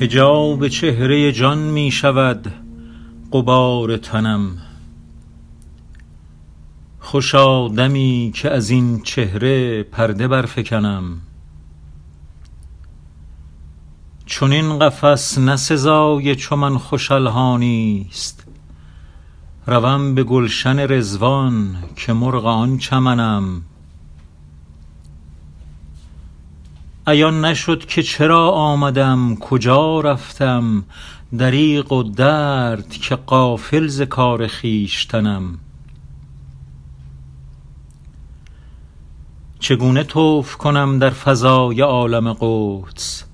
حجاب چهره جان می شود غبار تنم. خوشا دمی که از این چهره پرده برفکنم. چنین قفس نه سزای چو من خوش الحانی ست روم به گلشن رضوان که مرغ آن چمنم. عیان نشد که چرا آمدم کجا رفتم؟ دریغ و درد که غافل ز کار خویشتنم. چگونه طوف کنم در فضای عالم قدس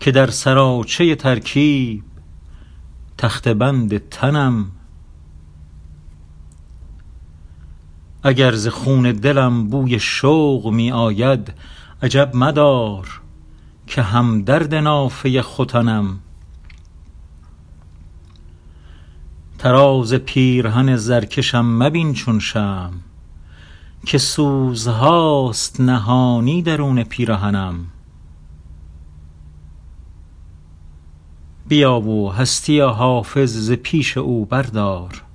که در سراچه ترکیب تخته بند تنم؟ اگر ز خون دلم بوی شوق می آید عجب مدار که همدرد نافه ختنم. طراز پیرهن زرکشم مبین چون شمع که سوزهاست نهانی درون پیرهنم. بیا و هستی حافظ ز پیش او بردار.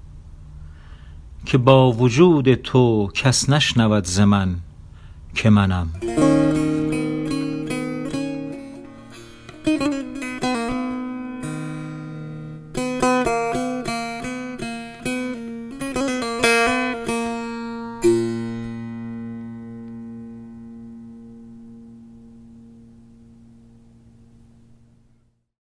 که با وجود تو کس نشنود ز من که منم.